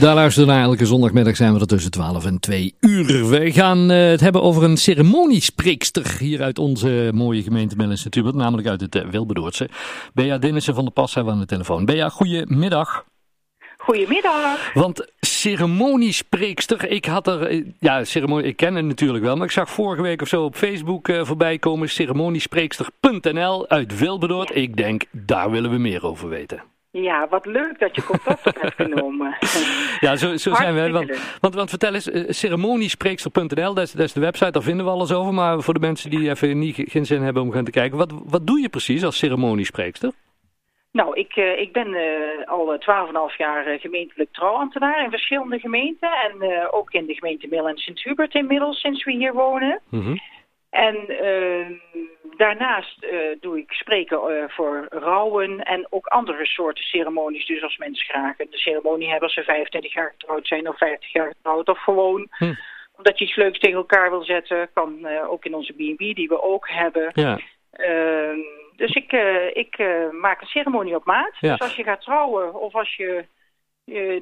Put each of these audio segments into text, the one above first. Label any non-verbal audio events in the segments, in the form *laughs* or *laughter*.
Daar luisteren we naar elke zondagmiddag zijn we er tussen 12 en 2 uur. We gaan uh, het hebben over een ceremoniespreekster hier uit onze mooie gemeente Millis natuurlijk, namelijk uit het uh, Wilbedoortse. Bea Dinnissen van de Pas hebben we aan de telefoon. Bea, goedemiddag. Goedemiddag. Want ceremoniespreekster, ik had er, eh, ja, ceremonie, ik ken het natuurlijk wel, maar ik zag vorige week of zo op Facebook uh, voorbij komen, ceremoniespreekster.nl uit Wilbedoord. Ik denk, daar willen we meer over weten. Ja, wat leuk dat je contact op *laughs* hebt genomen. ja, zo, zo zijn we. Want, want, want, vertel eens, uh, ceremoniespreekster.nl, dat, dat, is de website, daar vinden we alles over. Maar voor de mensen die even niet, geen zin hebben om gaan te kijken, wat, wat doe je precies als ceremoniespreekster? Nou, ik, uh, ik ben uh, al 12,5 jaar gemeentelijk trouwambtenaar in verschillende gemeenten. En ook in de gemeente Mill en Sint-Hubert inmiddels, sinds we hier wonen. Mm -hmm. En ehm, daarnaast doe ik spreken voor rouwen en ook andere soorten ceremonies. Dus als mensen graag een ceremonie hebben als ze 25 jaar getrouwd zijn of 50 jaar getrouwd. Of gewoon hm. omdat je iets leuks tegen elkaar wil zetten. Kan ook in onze B&B die we ook hebben. Ja. Ehm, dus ik, uh, ik maak een ceremonie op maat. Ja. Dus als je gaat trouwen of als je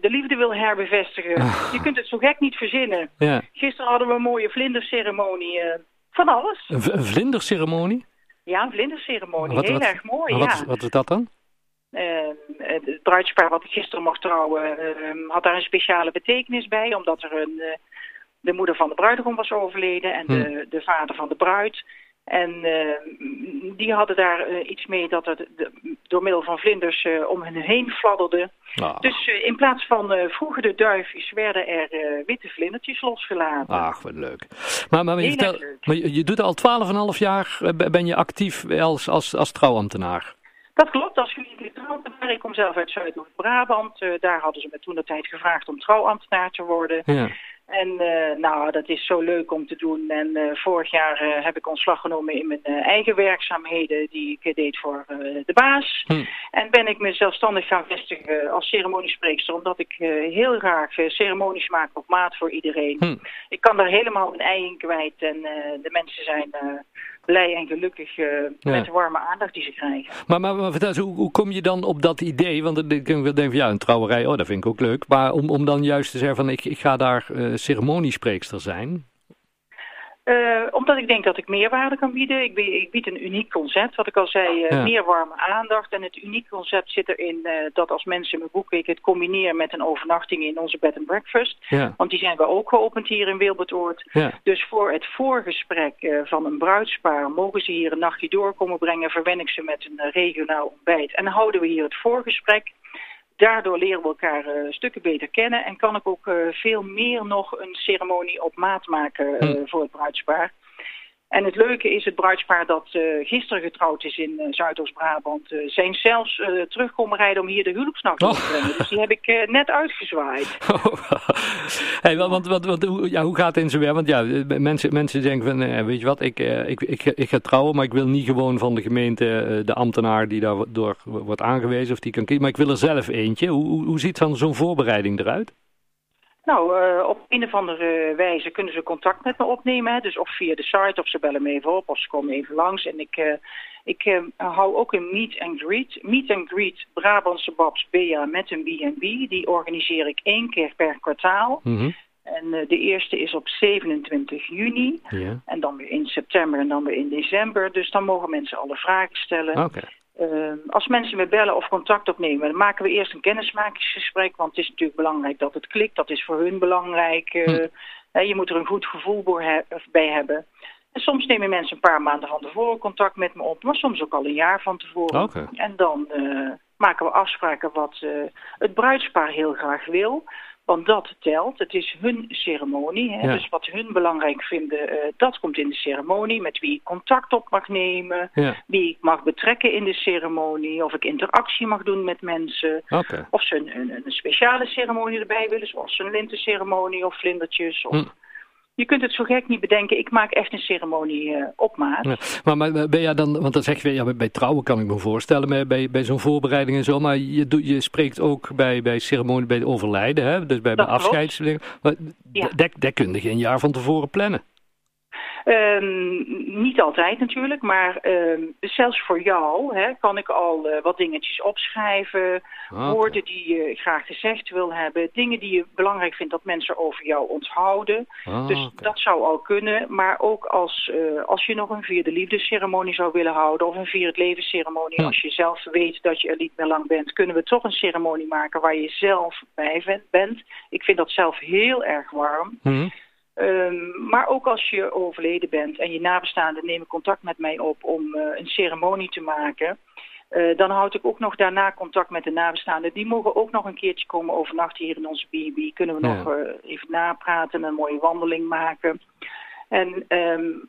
de liefde wil herbevestigen, je kunt het zo gek niet verzinnen. Ja. Gisteren hadden we een mooie vlinderceremonie. Van alles. Een, een vlinderceremonie? Ja, een vlinderceremonie. Heel wat, erg mooi, wat, ja. Wat is dat dan? het bruidspaar wat ik gisteren mocht trouwen had daar een speciale betekenis bij. Omdat er een, de moeder van de bruidegom was overleden en de, de vader van de bruid. En uh, die hadden daar uh, iets mee dat het de, door middel van vlinders uh, om hen heen fladderde. Ah. Dus in plaats van vroeger de duifjes werden er witte vlindertjes losgelaten. Ach, wat leuk. Maar, maar, je, vertel, maar je, je, doet al 12,5 jaar ben je actief als, als, als trouwambtenaar. Dat klopt, als jullie trouwambtenaar. Ik kom zelf uit Zuidoost-Brabant. daar hadden ze me toen de tijd gevraagd om trouwambtenaar te worden. Ja. En uh, nou, dat is zo leuk om te doen. En uh, vorig jaar uh, heb ik ontslag genomen in mijn eigen werkzaamheden die ik deed voor de baas. Hm. En ben ik me zelfstandig gaan vestigen als ceremoniespreekster, omdat ik heel graag ceremonies maak op maat voor iedereen. Hm. Ik kan daar helemaal mijn ei in kwijt en de mensen zijn blij en gelukkig uh, ja. met de warme aandacht die ze krijgen. Maar, maar, maar vertel eens, hoe, hoe, kom je dan op dat idee? Want ik denk van ja, een trouwerij, oh, dat vind ik ook leuk. Maar om, om dan juist te zeggen van ik, ik ga daar uh, ceremoniespreekster zijn. Uh, omdat ik denk dat ik meerwaarde kan bieden. Ik, bied, ik bied een uniek concept, wat ik al zei, uh, ja. meer warme aandacht. En het uniek concept zit erin uh, dat als mensen me boeken, ik het combineer met een overnachting in onze bed and breakfast. Ja. Want die zijn we ook geopend hier in Wilbertoord. Ja. Dus voor het voorgesprek van een bruidspaar mogen ze hier een nachtje doorkomen brengen. Verwen ik ze met een regionaal ontbijt. En houden we hier het voorgesprek. Daardoor leren we elkaar uh, stukken beter kennen en kan ik ook uh, veel meer nog een ceremonie op maat maken uh, hm. voor het bruidspaar. En het leuke is, het bruidspaar dat uh, gisteren getrouwd is in uh, Zuidoost-Brabant... Uh, zijn zelfs terug komen rijden om hier de huwelijksnacht oh. te brengen. Dus die heb ik net uitgezwaaid. *laughs* Oh. hey, want, want, want, hoe, ja, hoe gaat het in zijn werk? Want ja, mensen, mensen denken van, weet je wat, ik, ik, ik, ik ga trouwen... maar ik wil niet gewoon van de gemeente de ambtenaar die daardoor wordt aangewezen... of die kan kiezen, maar ik wil er zelf eentje. Hoe, hoe, hoe ziet dan zo'n voorbereiding eruit? Nou, uh, op een of andere wijze kunnen ze contact met me opnemen. Hè? Dus of via de site, of ze bellen me even op, of ze komen even langs. En ik, uh, ik uh, hou ook een meet and greet. Meet and greet Brabantse Babs Bea met een B&B. Die organiseer ik één keer per kwartaal. Mm -hmm. En de eerste is op 27 juni. En dan weer in september en dan weer in december. Dus dan mogen mensen alle vragen stellen. Okay. Uh, als mensen me bellen of contact opnemen, dan maken we eerst een kennismakingsgesprek. Want het is natuurlijk belangrijk dat het klikt. Dat is voor hun belangrijk. Uh, hm. Je moet er een goed gevoel bij hebben. En soms nemen mensen een paar maanden van tevoren contact met me op. Maar soms ook al een jaar van tevoren. Okay. En dan uh, maken we afspraken wat het bruidspaar heel graag wil. Want dat telt. Het is hun ceremonie. Hè? Ja. Dus wat hun belangrijk vinden, uh, dat komt in de ceremonie. Met wie ik contact op mag nemen. Ja. Wie ik mag betrekken in de ceremonie. Of ik interactie mag doen met mensen. Okay. Of ze een, een, een, speciale ceremonie erbij willen. Zoals een lintenceremonie of vlindertjes. Of... Hm. Je kunt het zo gek niet bedenken. Ik maak echt een ceremonie uh, op maat. Ja, maar, maar ben je dan, want dan zeg je, ja, bij, trouwen kan ik me voorstellen, bij, bij zo'n voorbereiding en zo, maar je, je spreekt ook bij, bij ceremonie, bij het overlijden, hè? dus bij, bij afscheidsdingen. Maar ja. kun je een jaar van tevoren plannen. Um, niet altijd natuurlijk, maar um, zelfs voor jou hè, kan ik al uh, wat dingetjes opschrijven. Ah, woorden die je graag gezegd wil hebben. Dingen die je belangrijk vindt dat mensen over jou onthouden. Ah, dus okay. dat zou al kunnen. Maar ook als, uh, als je nog een vierde liefdesceremonie zou willen houden. Of een vierde levensceremonie. Hm. Als je zelf weet dat je er niet meer lang bent. Kunnen we toch een ceremonie maken waar je zelf bij bent. Ik vind dat zelf heel erg warm. Hm. Um, maar ook als je overleden bent en je nabestaanden nemen contact met mij op om uh, een ceremonie te maken. Uh, dan houd ik ook nog daarna contact met de nabestaanden. Die mogen ook nog een keertje komen overnachten hier in onze B&B. Kunnen we ja. nog uh, even napraten, een mooie wandeling maken. En um,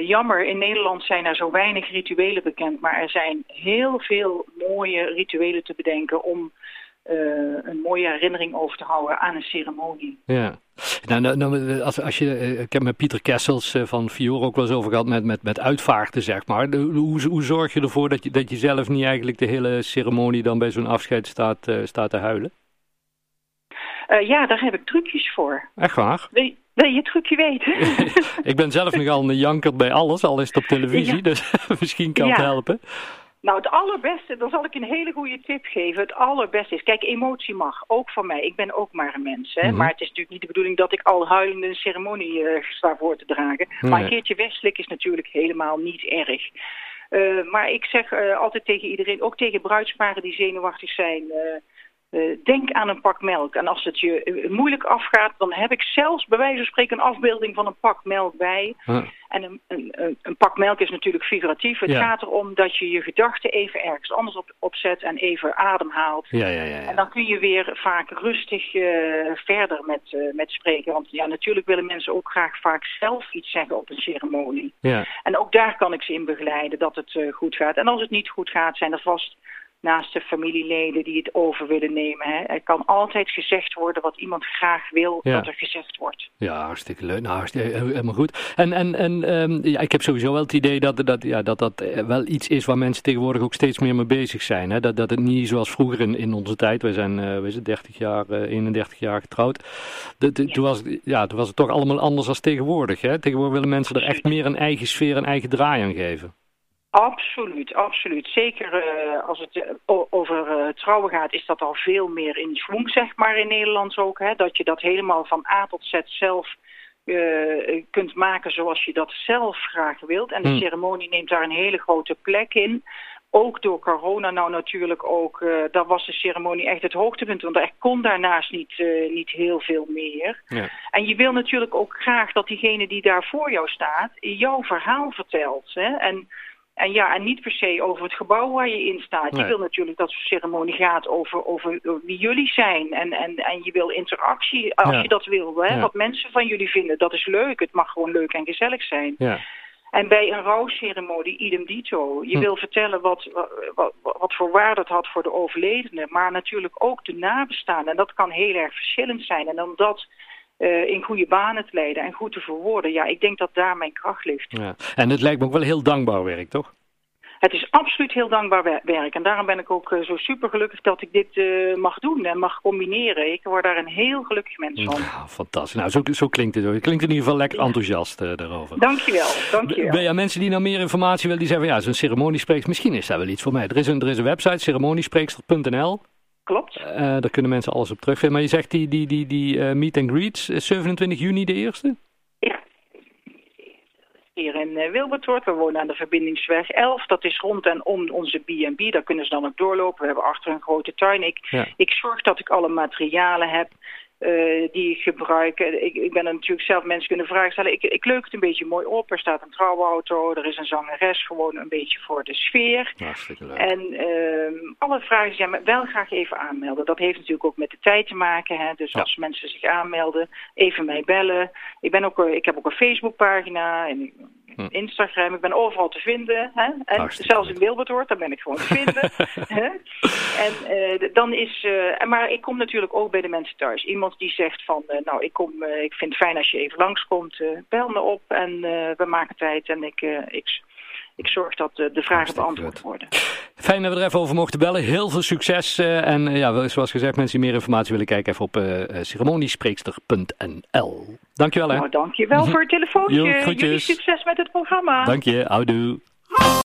jammer, in Nederland zijn er zo weinig rituelen bekend. Maar er zijn heel veel mooie rituelen te bedenken om een mooie herinnering over te houden aan een ceremonie. Ja. Nou, nou, nou, als, als je, eh, ik heb met Pieter Kessels eh, van Fiore ook wel eens over gehad met, met, met uitvaarten, zeg maar. hoe, hoe zorg je ervoor dat je, dat je zelf niet eigenlijk de hele ceremonie dan bij zo'n afscheid staat, staat te huilen? Uh, ja, daar heb ik trucjes voor. Echt waar? Wil, wil je het trucje weten? *laughs* ik ben zelf nogal een janker bij alles, al is het op televisie, ja. dus *laughs* misschien kan het helpen. Nou, het allerbeste, dan zal ik een hele goede tip geven. Het allerbeste is, kijk, emotie mag, ook van mij. Ik ben ook maar een mens, hè. Mm -hmm. Maar het is natuurlijk niet de bedoeling dat ik al huilende een ceremonie uh, sta voor te dragen. Nee. Maar een keertje wegslik is natuurlijk helemaal niet erg. Uh, maar ik zeg uh, altijd tegen iedereen, ook tegen bruidsparen die zenuwachtig zijn... Uh, denk aan een pak melk. En als het je uh, moeilijk afgaat, dan heb ik zelfs bij wijze van spreken een afbeelding van een pak melk bij. Huh. En een, een, een, pak melk is natuurlijk figuratief. Het ja. gaat erom dat je je gedachten even ergens anders op, opzet en even ademhaalt. Ja, ja, ja, en dan kun je weer vaak rustig uh, verder met, met spreken. Want ja, natuurlijk willen mensen ook graag vaak zelf iets zeggen op een ceremonie. En ook daar kan ik ze in begeleiden dat het goed gaat. En als het niet goed gaat, zijn er vast naast de familieleden die het over willen nemen. Hè. Er kan altijd gezegd worden wat iemand graag wil ja. dat er gezegd wordt. Ja, hartstikke leuk. Nou, hartstikke, helemaal goed. En, en, en um, ja, ik heb sowieso wel het idee dat dat, ja, dat dat wel iets is waar mensen tegenwoordig ook steeds meer mee bezig zijn. Hè. Dat, dat het niet zoals vroeger in, in onze tijd, wij zijn uh, we zijn 30 jaar, uh, 31 jaar getrouwd. De, de, ja. Toen, was, ja, toen was het toch allemaal anders dan tegenwoordig. Hè. Tegenwoordig willen mensen er echt meer een eigen sfeer, een eigen draai aan geven. Absoluut, absoluut. Zeker uh, als het uh, over uh, trouwen gaat, is dat al veel meer in zwang, zeg maar, in Nederland ook. Hè? Dat je dat helemaal van A tot Z zelf kunt maken zoals je dat zelf graag wilt. En de hmm. ceremonie neemt daar een hele grote plek in. Ook door corona nou natuurlijk ook, daar was de ceremonie echt het hoogtepunt. Want er kon daarnaast niet, niet heel veel meer. Ja. En je wil natuurlijk ook graag dat diegene die daar voor jou staat, jouw verhaal vertelt. Hè? En en ja, en niet per se over het gebouw waar je in staat. Nee. Je wil natuurlijk dat zo'n ceremonie gaat over, over wie jullie zijn. En, en, en je wil interactie, als ja. je dat wil. Hè? Ja. Wat mensen van jullie vinden, dat is leuk. Het mag gewoon leuk en gezellig zijn. Ja. En bij een rouwceremonie, idem dito. Je hm. wil vertellen wat, wat, wat voor waarde het had voor de overledene. Maar natuurlijk ook de nabestaanden. En dat kan heel erg verschillend zijn. En om dat uh, in goede banen te leiden en goed te verwoorden. Ja, ik denk dat daar mijn kracht ligt. Ja. En het lijkt me ook wel heel dankbaar werk, toch? Het is absoluut heel dankbaar werk. En daarom ben ik ook uh, zo super gelukkig dat ik dit uh, mag doen en mag combineren. Ik word daar een heel gelukkig mens van. Ja, fantastisch. Nou, zo, zo klinkt het ook. Je klinkt in ieder geval lekker enthousiast uh, daarover. Dankjewel. Dankjewel. Ben ja, mensen die nou meer informatie willen, die zeggen van ja, zo'n ceremoniespreekster, misschien is dat wel iets voor mij. Er is een, er is een website, ceremoniespreekster.nl. Klopt. Uh, daar kunnen mensen alles op terugvinden. Maar je zegt die, die, die, die uh, meet and greets, 27 juni de eerste? Ja. Hier in uh. We wonen aan de verbindingsweg 11. Dat is rond en om onze B&B. Daar kunnen ze dan ook doorlopen. We hebben achter een grote tuin. Ik, ja. ik zorg dat ik alle materialen heb. Uh, die ik gebruik. Ik, ik ben er natuurlijk zelf mensen kunnen vragen stellen. Ik, ik leuk het een beetje mooi op. Er staat een trouwauto, er is een zangeres, gewoon een beetje voor de sfeer. En uh, alle vragen zijn wel graag even aanmelden. Dat heeft natuurlijk ook met de tijd te maken. Hè? Dus ja. als mensen zich aanmelden, even mij bellen. Ik, ben ook, ik heb ook een Facebookpagina en Instagram. Ik ben overal te vinden. Hè? En Hartstikke zelfs in Wilbertoort, daar ben ik gewoon te vinden. *laughs* en uh, dan is, uh, maar ik kom natuurlijk ook bij de mensen thuis. Iemand die zegt van, uh, nou ik kom, ik vind het fijn als je even langskomt. bel me op en we maken tijd en ik, ik ik zorg dat de, de vragen beantwoord worden. Fijn dat we er even over mochten bellen. Heel veel succes. en ja, zoals gezegd, mensen die meer informatie willen kijken, even op ceremoniespreekster.nl. Dankjewel hè. Nou, dankjewel *laughs* voor het telefoontje. Jullie succes met het programma. Dank je, houdoe.